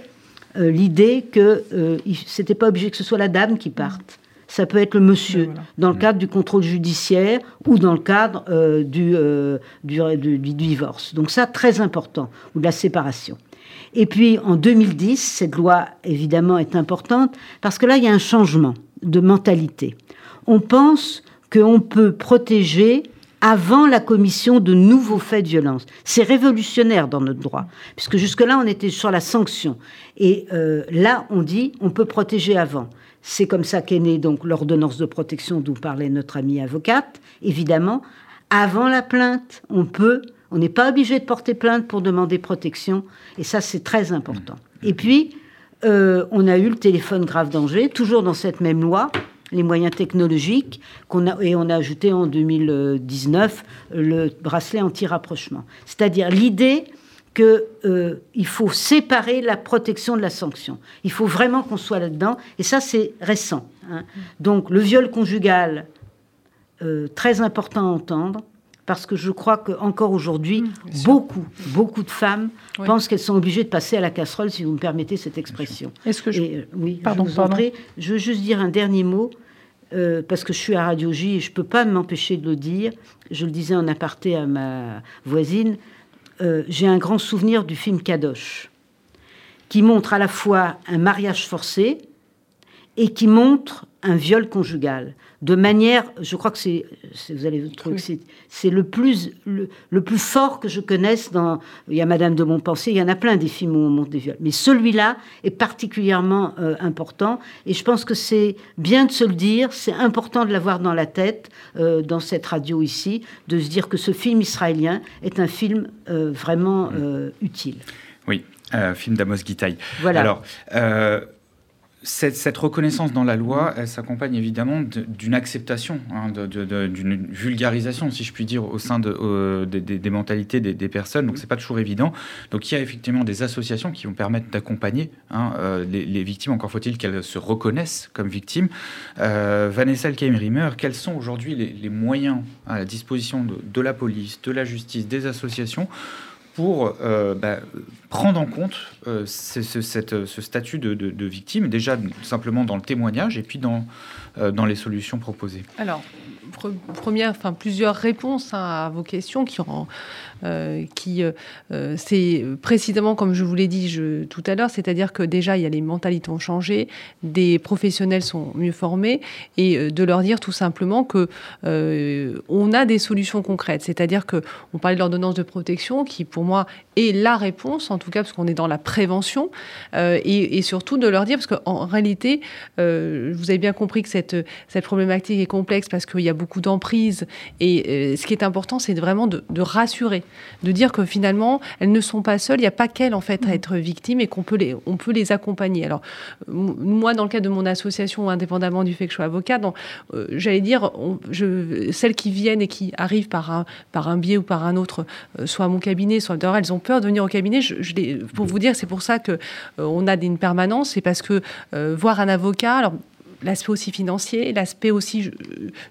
euh, l'idée que euh, c'était pas obligé que ce soit la dame qui parte. Ça peut être le monsieur, dans le cadre du contrôle judiciaire ou dans le cadre euh, du, du, du, divorce. Donc ça, très important, ou de la séparation. Et puis en 2010, cette loi, évidemment, est importante parce que là, il y a un changement de mentalité. On pense qu'on peut protéger avant la commission de nouveaux faits de violence. C'est révolutionnaire dans notre droit, puisque jusque-là, on était sur la sanction. Et euh, là, on dit, on peut protéger avant. C'est comme ça qu'est née donc l'ordonnance de protection dont parlait notre amie avocate. Évidemment, avant la plainte, on peut, on n'est pas obligé de porter plainte pour demander protection, et ça, c'est très important. Et puis, euh, on a eu le téléphone grave danger, toujours dans cette même loi, les moyens technologiques, qu'on et on a ajouté en 2019 le bracelet anti-rapprochement. C'est-à-dire l'idée qu'il euh, faut séparer la protection de la sanction. Il faut vraiment qu'on soit là-dedans, et ça c'est récent. Hein. Donc le viol conjugal, euh, très important à entendre, parce que je crois qu'encore aujourd'hui, mmh, beaucoup, beaucoup de femmes pensent qu'elles sont obligées de passer à la casserole, si vous me permettez cette expression. Est-ce que je... Euh, oui, pardon, je, pardon. je veux juste dire un dernier mot, euh, parce que je suis à Radio J et je ne peux pas m'empêcher de le dire. Je le disais en aparté à ma voisine. Euh, j'ai un grand souvenir du film Kadosh, qui montre à la fois un mariage forcé et qui montre un viol conjugal de manière, je crois que c'est, vous allez trouver c'est le plus le, plus fort que je connaisse dans. Il y a Madame de Montpensier, il y en a plein des films où on montre des viols, mais celui-là est particulièrement euh, important et je pense que c'est bien de se le dire, c'est important de l'avoir dans la tête euh, dans cette radio ici, de se dire que ce film israélien est un film euh, vraiment utile. Oui, film d'Amos Gitaï. Voilà. Alors. Cette, reconnaissance dans la loi, elle s'accompagne évidemment d'une acceptation, hein, d'une vulgarisation, si je puis dire, au sein de, des, mentalités des, personnes. Donc, c'est pas toujours évident. Donc, il y a effectivement des associations qui vont permettre d'accompagner hein, euh, les, victimes. Encore faut-il qu'elles se reconnaissent comme victimes. Euh, Vanessa Elkeim-Rimmer, quels sont aujourd'hui les, moyens à la disposition de, la police, de la justice, des associations pour euh, bah, prendre en compte ce, ce, statut de, victime, déjà simplement dans le témoignage et puis dans, dans les solutions proposées. Alors, première, enfin plusieurs réponses hein, à vos questions qui, euh, qui euh, euh, c'est précisément comme je vous l'ai dit tout à l'heure, c'est-à-dire que déjà il y a les mentalités ont changé, des professionnels sont mieux formés et de leur dire tout simplement que on a des solutions concrètes, c'est-à-dire que on parlait de l'ordonnance de protection qui pour moi est la réponse en tout cas parce qu'on est dans la prévention et, surtout de leur dire parce qu'en réalité vous avez bien compris que cette cette problématique est complexe parce qu'il y a beaucoup d'emprise. Et euh, ce qui est important, c'est vraiment de, rassurer, de dire que finalement, elles ne sont pas seules. Il n'y a pas qu'elles, en fait, à mm. être victimes et qu'on peut les, on peut les accompagner. Alors, moi, dans le cadre de mon association, indépendamment du fait que je sois avocat, euh, j'allais dire, je, celles qui viennent et qui arrivent par un, par un biais ou par un autre, euh, soit à mon cabinet, soit dehors, elles ont peur de venir au cabinet. Je, pour vous dire, c'est pour ça que on a une permanence, c'est parce que voir un avocat, alors l'aspect aussi financier, l'aspect aussi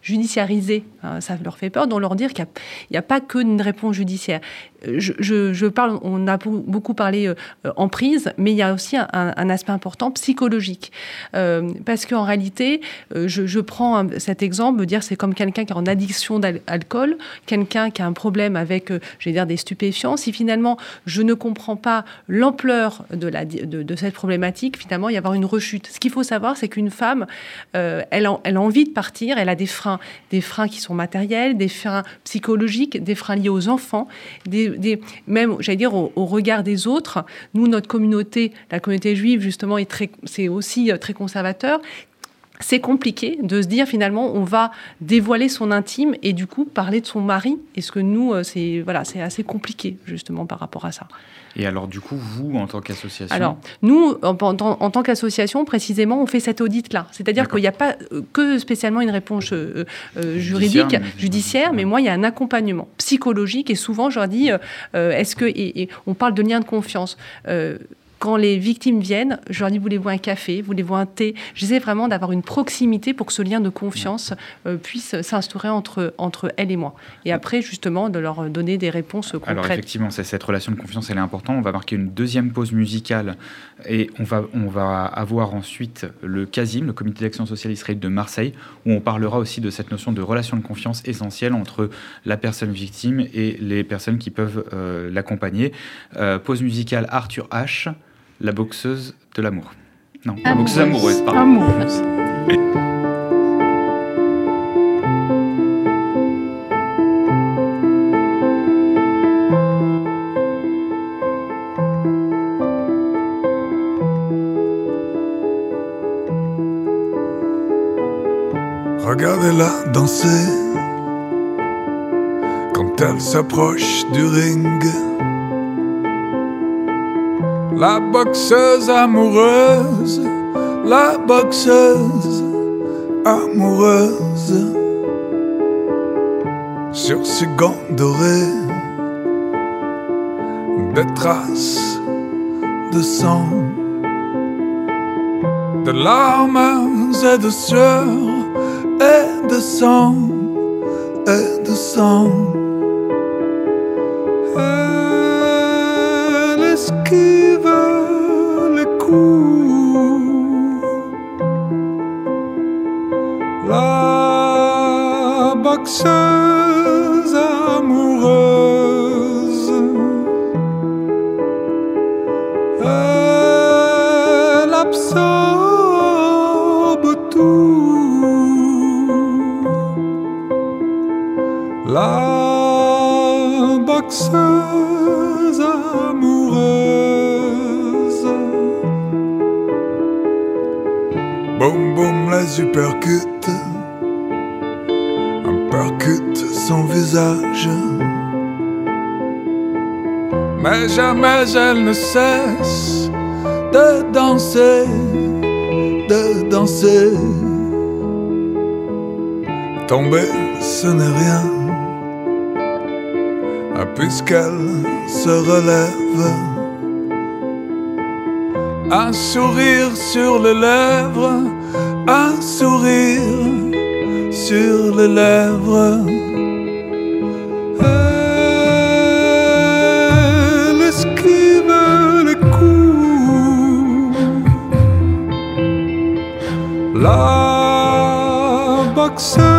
judiciarisé, hein, ça leur fait peur, donc leur dire qu'il n'y a, pas qu'une réponse judiciaire je, parle, on a beaucoup parlé euh, en prise, mais il y a aussi un, aspect important psychologique. Euh, parce qu'en réalité, euh, je, prends cet exemple, dire c'est comme quelqu'un qui est en addiction d'alcool, quelqu'un qui a un problème avec, je dire, des stupéfiants. Si finalement, je ne comprends pas l'ampleur de, la, de, cette problématique, finalement, il y avoir une rechute. Ce qu'il faut savoir, c'est qu'une femme, elle, a, elle a envie de partir, elle a des freins, des freins qui sont matériels, des freins psychologiques, des freins liés aux enfants, des même, j'allais dire, au, regard des autres. Nous, notre communauté, la communauté juive, justement, est très, c'est aussi euh, très conservateur c'est compliqué de se dire finalement on va dévoiler son intime et du coup parler de son mari. Est-ce que nous euh, c'est voilà c'est assez compliqué justement par rapport à ça. Et alors du coup vous en tant qu'association Alors nous en, tant qu'association précisément on fait cet audit là, c'est-à-dire qu'il n'y a pas euh, que spécialement une réponse euh, juridique judiciaire, mais, moi il y a un accompagnement psychologique. Et souvent je leur dis est-ce que et, on parle de lien de confiance quand les victimes viennent, je leur dis voulez-vous un café, voulez-vous un thé? J'essaie vraiment d'avoir une proximité pour que ce lien de confiance euh, puisse s'instaurer entre, entre elles et moi. Et après, justement, de leur donner des réponses concrètes. Alors, effectivement, cette relation de confiance, elle est importante. On va marquer une deuxième pause musicale et on va, on va avoir ensuite le CASIM, le Comité d'action sociale israélite de Marseille, où on parlera aussi de cette notion de relation de confiance essentielle entre la personne victime et les personnes qui peuvent euh, l'accompagner. Euh, pause musicale Arthur H la boxeuse de l'amour. Non, la boxeuse amoureuse, pardon. Amoureuse. Regardez-la danser quand elle s'approche du ring la boxeuse amoureuse, la boxeuse amoureuse. Sur ses gants dorés, des traces de sang, de larmes et de sueur, et de sang, et de sang. Jamais elle ne cesse de danser, de danser. Tomber, ce n'est rien, ah, puisqu'elle se relève. Un sourire sur les lèvres, un sourire sur les lèvres. Love, baksana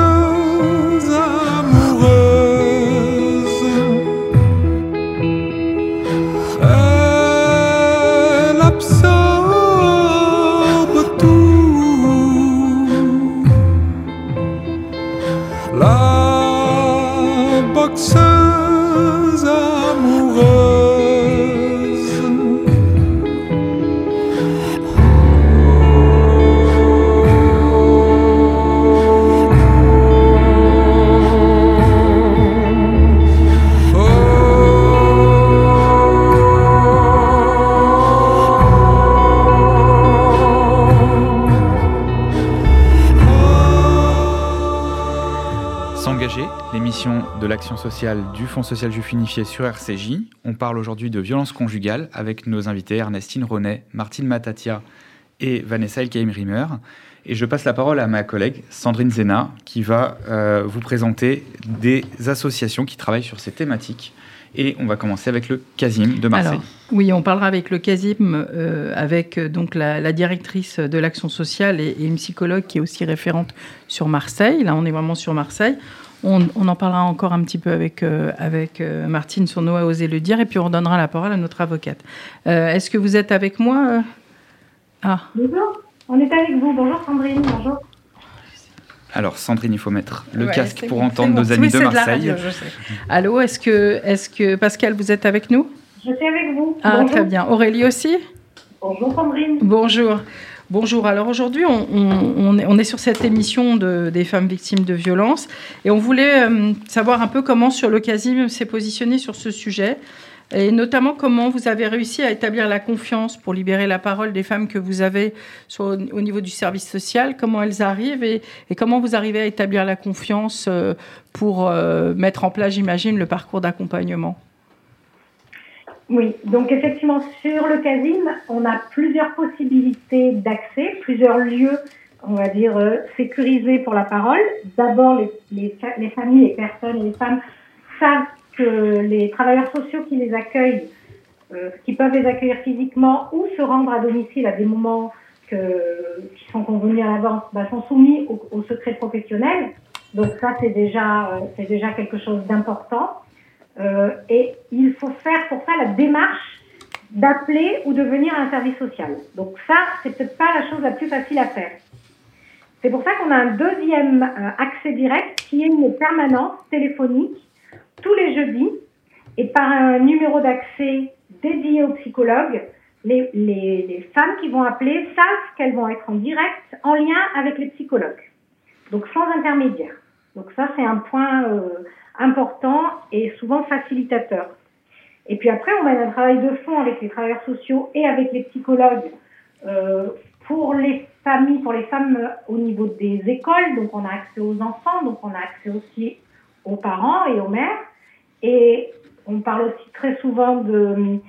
l'action sociale du Fonds social juif unifié sur RCJ. On parle aujourd'hui de violence conjugale avec nos invités Ernestine Ronet, Martine Matatia et Vanessa Elkaim-Rimmer. Et je passe la parole à ma collègue Sandrine Zena qui va euh, vous présenter des associations qui travaillent sur ces thématiques. Et on va commencer avec le CASIM de Marseille. oui, on parlera avec le CASIM, euh, avec euh, donc la, directrice de l'action sociale et, et, une psychologue qui est aussi référente sur Marseille. Là, on est vraiment sur Marseille. On, en parlera encore un petit peu avec, euh, avec euh, Martine Sournois a osé le dire, et puis on donnera la parole à notre avocate. Euh, est-ce que vous êtes avec moi Ah. Bonjour, on est avec vous. Bonjour Sandrine, bonjour. Alors Sandrine, il faut mettre le casque pour entendre nos amis de Marseille. Allô, est-ce que, est que Pascal, vous êtes avec nous? Je suis avec vous. Ah, très bien. Aurélie aussi? Bonjour Sandrine. Bonjour. Bonjour, alors aujourd'hui on, est sur cette émission des femmes victimes de violences et on voulait euh, savoir un peu comment sur le Casim s'est positionné sur ce sujet et notamment comment vous avez réussi à établir la confiance pour libérer la parole des femmes que vous avez au niveau du service social, comment elles arrivent et, comment vous arrivez à établir la confiance euh, pour euh, mettre en place, j'imagine, le parcours d'accompagnement? Oui, donc effectivement, sur le CASIM, on a plusieurs possibilités d'accès, plusieurs lieux, on va dire, euh, sécurisés pour la parole. D'abord, les, les, familles, les personnes les femmes savent que les travailleurs sociaux qui les accueillent, euh, qui peuvent les accueillir physiquement ou se rendre à domicile à des moments que, qui sont convenus à l'avance, bah, sont soumis au, au, secret professionnel. Donc ça, c'est déjà, euh, c'est déjà quelque chose d'important. Euh, et il faut faire pour ça la démarche d'appeler ou de venir à un service social. Donc ça, c'est peut-être pas la chose la plus facile à faire. C'est pour ça qu'on a un deuxième euh, accès direct qui est une permanence téléphonique tous les jeudis et par un numéro d'accès dédié aux psychologues. Les, les, femmes qui vont appeler savent qu'elles vont être en direct, en lien avec les psychologues. Donc sans intermédiaire. Donc ça, c'est un point euh, important et souvent facilitateur. Et puis après, on mène un travail de fond avec les travailleurs sociaux et avec les psychologues euh, pour les familles, pour les femmes au niveau des écoles. Donc on a accès aux enfants, donc on a accès aussi aux parents et aux mères. Et on parle aussi très souvent de,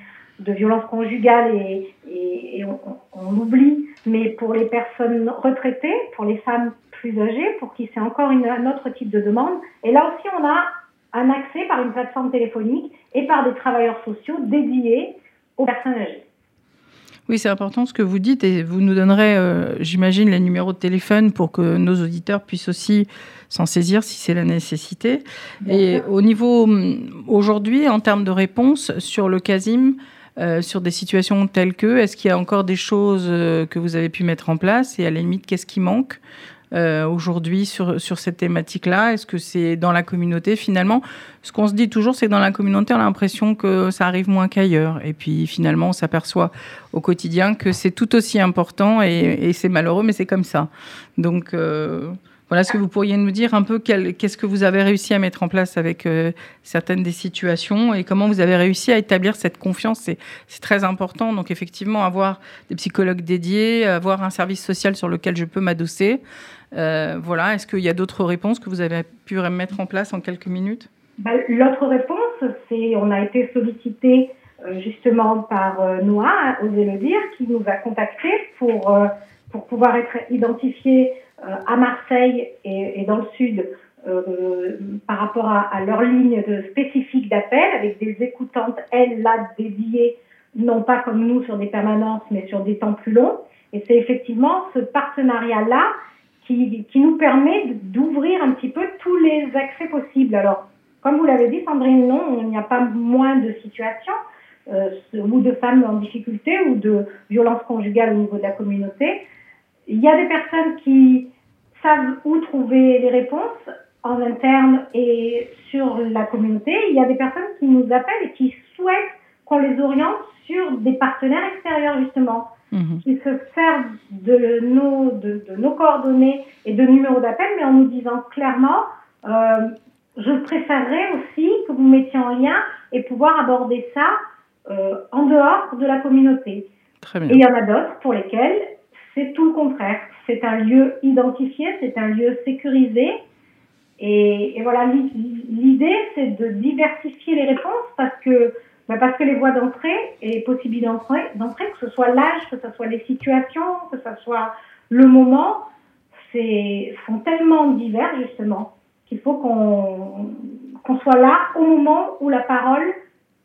de violence conjugale et, et, on, on l'oublie, mais pour les personnes retraitées, pour les femmes plus âgées, pour qui c'est encore une, un autre type de demande. Et là aussi, on a un accès par une plateforme téléphonique et par des travailleurs sociaux dédiés aux personnes âgées. Oui, c'est important ce que vous dites et vous nous donnerez, euh, j'imagine, les numéros de téléphone pour que nos auditeurs puissent aussi s'en saisir si c'est la nécessité. et au niveau, hum, aujourd'hui, en termes de réponse sur le CASIM, euh, sur des situations telles que, est-ce qu'il y a encore des choses euh, que vous avez pu mettre en place et à la limite, qu'est-ce qui manque euh, aujourd'hui sur, sur cette thématique-là? Est-ce que c'est dans la communauté finalement? Ce qu'on se dit toujours, c'est que dans la communauté, on a l'impression que ça arrive moins qu'ailleurs. Et puis finalement, on s'aperçoit au quotidien que c'est tout aussi important et, c'est malheureux, mais c'est comme ça. Donc voilà, est-ce que vous pourriez nous dire un peu qu'est-ce que vous avez réussi à mettre en place avec euh, certaines des situations et comment vous avez réussi à établir cette confiance. C'est très important. Donc effectivement, avoir des psychologues dédiés, avoir un service social sur lequel je peux m'adosser, euh, voilà, est-ce qu'il y a d'autres réponses que vous avez pu mettre en place en quelques minutes? Bah, L'autre réponse, c'est on a été sollicité euh, justement par Noah, osez le dire, qui nous a contactés pour, pour pouvoir être identifiés à Marseille et, dans le sud par rapport à, leur ligne de spécifique d'appel avec des écoutantes, elles, là, dédiées, non pas comme nous sur des permanences, mais sur des temps plus longs. Et c'est effectivement ce partenariat-là qui, qui nous permet d'ouvrir un petit peu tous les accès possibles. Alors, comme vous l'avez dit, Sandrine, non, il n'y a pas moins de situations euh, ou de femmes en difficulté ou de violences conjugales au niveau de la communauté. Il y a des personnes qui savent où trouver les réponses en interne et sur la communauté. Il y a des personnes qui nous appellent et qui souhaitent qu'on les oriente sur des partenaires extérieurs, justement, mhm. qui se servent de nos, de, nos coordonnées et de numéros d'appel, mais en nous disant clairement, euh, je préférerais aussi que vous mettiez en lien et pouvoir aborder ça euh, en dehors de la communauté. Très bien. Et il y en a d'autres pour lesquels c'est tout le contraire. C'est un lieu identifié, c'est un lieu sécurisé. Et, et voilà, l'idée, c'est de diversifier les réponses parce que, bah parce que les voies d'entrée et les possibilités d'entrée, que ce soit l'âge, que ce soit les situations, que ce soit le moment, sont tellement divers justement qu'il faut qu'on soit là au moment où la parole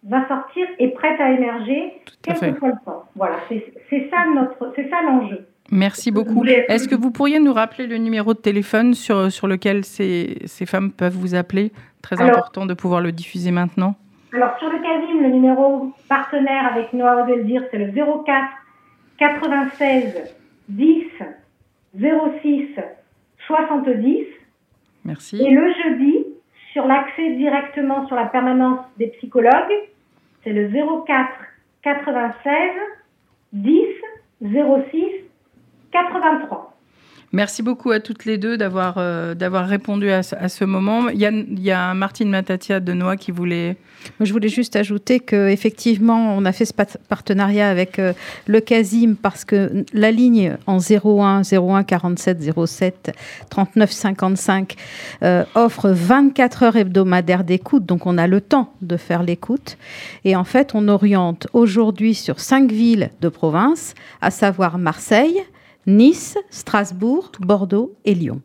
va sortir et prête à émerger, quel que soit le temps. Voilà, c'est ça notre, c'est ça l'enjeu. Merci beaucoup. Est-ce que vous pourriez nous rappeler le numéro de téléphone sur, sur lequel ces, ces femmes peuvent vous appeler? Très important de pouvoir le diffuser maintenant. Alors, sur le CASIM, le numéro partenaire avec Noah dire, c'est le 04 96 10 06 70. Merci. Et le jeudi, sur l'accès directement sur la permanence des psychologues, c'est le 04 96 10 06 83. Merci beaucoup à toutes les deux d'avoir euh, d'avoir répondu à, ce moment. Il y a, il y a Martine Matatia de Noix qui voulait. je voulais juste ajouter que effectivement, on a fait ce partenariat avec euh, le Casim parce que la ligne en 01 01 47 07 39 55 offre 24 heures hebdomadaires d'écoute, donc on a le temps de faire l'écoute. Et en fait, on oriente aujourd'hui sur cinq villes de province, à savoir Marseille, Nice, Strasbourg, Bordeaux et Lyon.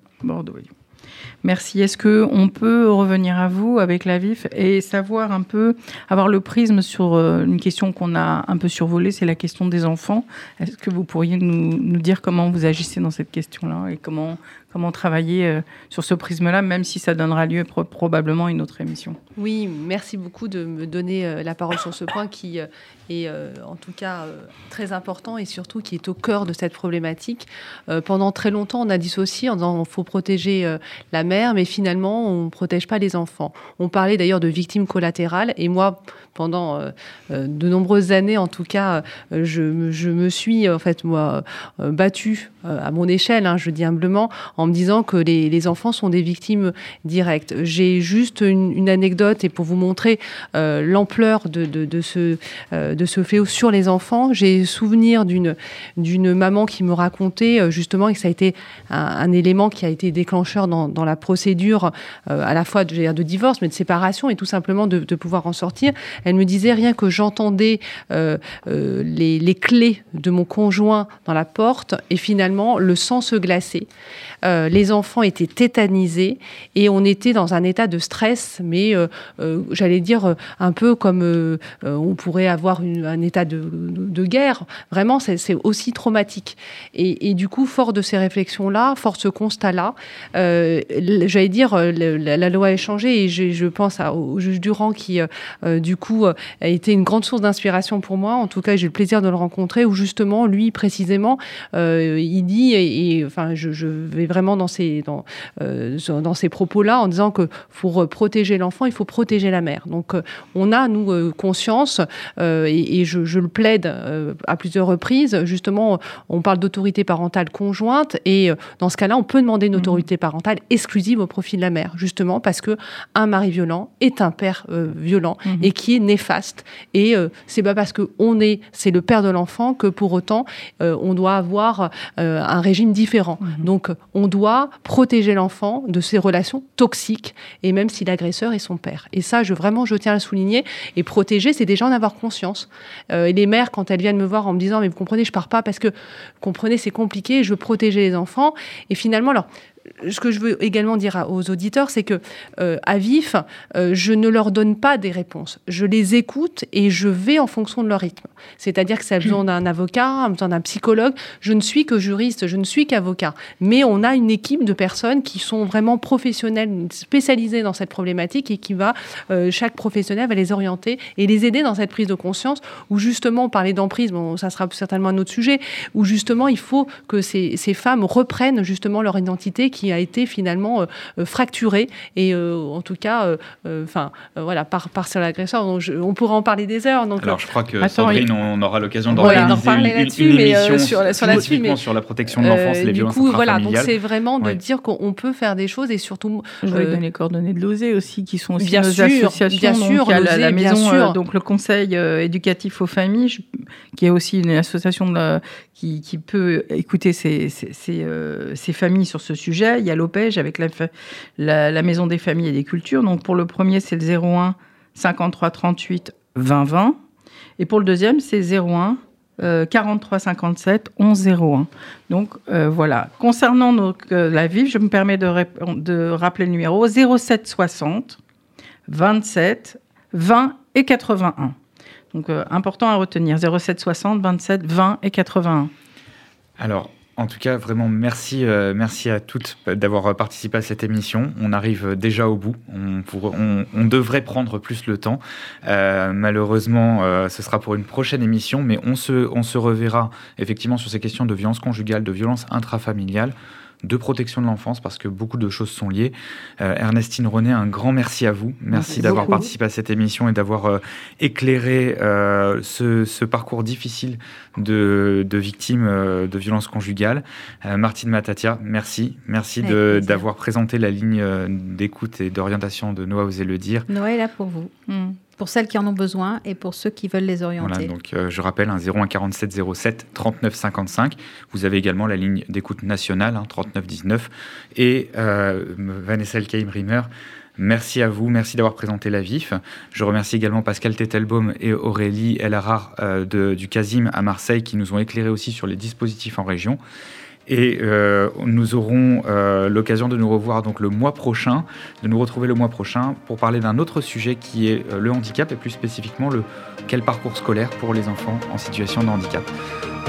Merci. Est-ce que on peut revenir à vous avec la VIF et savoir un peu, avoir le prisme sur euh, une question qu'on a un peu survolée, c'est la question des enfants. Est-ce que vous pourriez nous, dire comment vous agissez dans cette question-là et comment comment travailler euh, sur ce prisme-là, même si ça donnera lieu probablement à une autre émission? Oui, merci beaucoup de me donner euh, la parole sur ce point qui est en tout cas très important et surtout qui est au cœur de cette problématique. pendant très longtemps, on a dissocié en disant qu'il faut protéger la mère, mais finalement, on ne protège pas les enfants. On parlait d'ailleurs de victimes collatérales et moi, pendant de nombreuses années, en tout cas, je, me suis en fait moi battue à mon échelle, hein, je dis humblement, en me disant que les, enfants sont des victimes directes. J'ai juste une, anecdote et pour vous montrer euh, l'ampleur de, ce, euh, fléau sur les enfants, j'ai souvenir d'une maman qui me racontait euh, justement que ça a été un, élément qui a été déclencheur dans, dans la procédure à la fois de, de divorce mais de séparation et tout simplement de, de pouvoir en sortir. Elle me disait rien que j'entendais les, les clés de mon conjoint dans la porte et finalement le sang se glaçait. Euh, les enfants étaient tétanisés et on était dans un état de stress, mais euh, euh, j'allais dire un peu comme on pourrait avoir un état de, guerre. Vraiment, c'est aussi traumatique. Et, du coup, fort de ces réflexions-là, fort de ce constat-là, j'allais dire, la, loi a changé et je, pense au juge Durand qui, du coup, a été une grande source d'inspiration pour moi. En tout cas, j'ai le plaisir de le rencontrer où justement, lui, précisément, il dit, et, enfin, je, je vais vraiment dans ces, dans, euh, dans ces propos-là en disant que pour protéger l'enfant, il faut protéger la mère. Donc euh, on a, nous, euh, conscience, et, je, je, le plaide à plusieurs reprises, justement, on parle d'autorité parentale conjointe, et dans ce cas-là, on peut demander une mmh. autorité parentale exclusive au profit de la mère, justement parce que un mari violent est un père violent mmh. et qui est néfaste. Et c'est pas parce que on est, c'est le père de l'enfant que pour autant on doit avoir un régime différent. Mmh. Donc on doit protéger l'enfant de ces relations toxiques, et même si l'agresseur est son père. Et ça, je, vraiment, je tiens à le souligner. Et protéger, c'est déjà en avoir conscience. Euh, et les mères, quand elles viennent me voir en me disant, mais vous comprenez, je pars pas parce que, comprenez, c'est compliqué, je veux protéger les enfants. Et finalement, alors, ce que je veux également dire aux auditeurs, c'est que euh, à vif, euh, je ne leur donne pas des réponses. Je les écoute et je vais en fonction de leur rythme. C'est-à-dire que ça a besoin d'un avocat, besoin d'un psychologue. Je ne suis que juriste, je ne suis qu'avocat. Mais on a une équipe de personnes qui sont vraiment professionnelles, spécialisées dans cette problématique et qui va, euh, chaque professionnel va les orienter et les aider dans cette prise de conscience où justement, parler d'emprise, bon, ça sera certainement un autre sujet, où justement il faut que ces, ces femmes reprennent justement leur identité qui a été finalement euh, euh, fracturée et euh, en tout cas, enfin voilà, par par l'agresseur. On pourrait en parler des heures. Donc, Alors je crois que Sandrine, on aura l'occasion d'organiser une, une, émission sur, sur, la suite, mais, sur la protection de l'enfance et les violences coup, voilà, donc c'est vraiment de dire qu'on peut faire des choses et surtout. Je voulais donner les coordonnées de l'OSE aussi, qui sont aussi bien nos sûr, associations. Bien sûr, donc, la, maison, donc le conseil éducatif aux familles, qui est aussi une association de qui, qui, peut écouter ces, ces, ces, familles sur ce sujet. Il y a l'OPEJ avec la, Maison des familles et des cultures. Donc pour le premier, c'est le 01 53 38 20 20. Et pour le deuxième, c'est 01 43 57 11 01. Donc euh, voilà. Concernant euh, la VIF, je me permets de, de rappeler le numéro 07 60 27 20 et 81. Donc euh, important à retenir 07 60 27 20 et 81. Alors en tout cas, vraiment merci, euh, merci à toutes d'avoir participé à cette émission. On arrive déjà au bout. On, devrait prendre plus le temps. Euh, malheureusement, euh, ce sera pour une prochaine émission, mais on se, on se reverra effectivement sur ces questions de violence conjugale, de violence intrafamiliale de protection de l'enfance parce que beaucoup de choses sont liées. Euh, Ernestine René, un grand merci à vous. Merci, d'avoir participé à cette émission et d'avoir euh, éclairé euh, ce, parcours difficile de, victimes de violences conjugales. Martine Matatia, merci. Merci d'avoir présenté la ligne d'écoute et d'orientation de Noah Osez le dire. Noah est là pour vous. Hmm pour celles qui en ont besoin et pour ceux qui veulent les orienter. Voilà, donc euh, je rappelle un 01 47 07 39 55. Vous avez également la ligne d'écoute nationale hein, 39 19 et euh, Vanessa Elkaim-Rimmer. Merci à vous, merci d'avoir présenté la VIF. Je remercie également Pascal Tettelbaum et Aurélie Elarar euh, du CASIM à Marseille qui nous ont éclairé aussi sur les dispositifs en région. Et euh, nous aurons euh, l'occasion de nous revoir donc le mois prochain, de nous retrouver le mois prochain pour parler d'un autre sujet qui est euh, le handicap et plus spécifiquement le quel parcours scolaire pour les enfants en situation de handicap.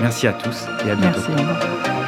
Merci à tous et à bientôt. Merci.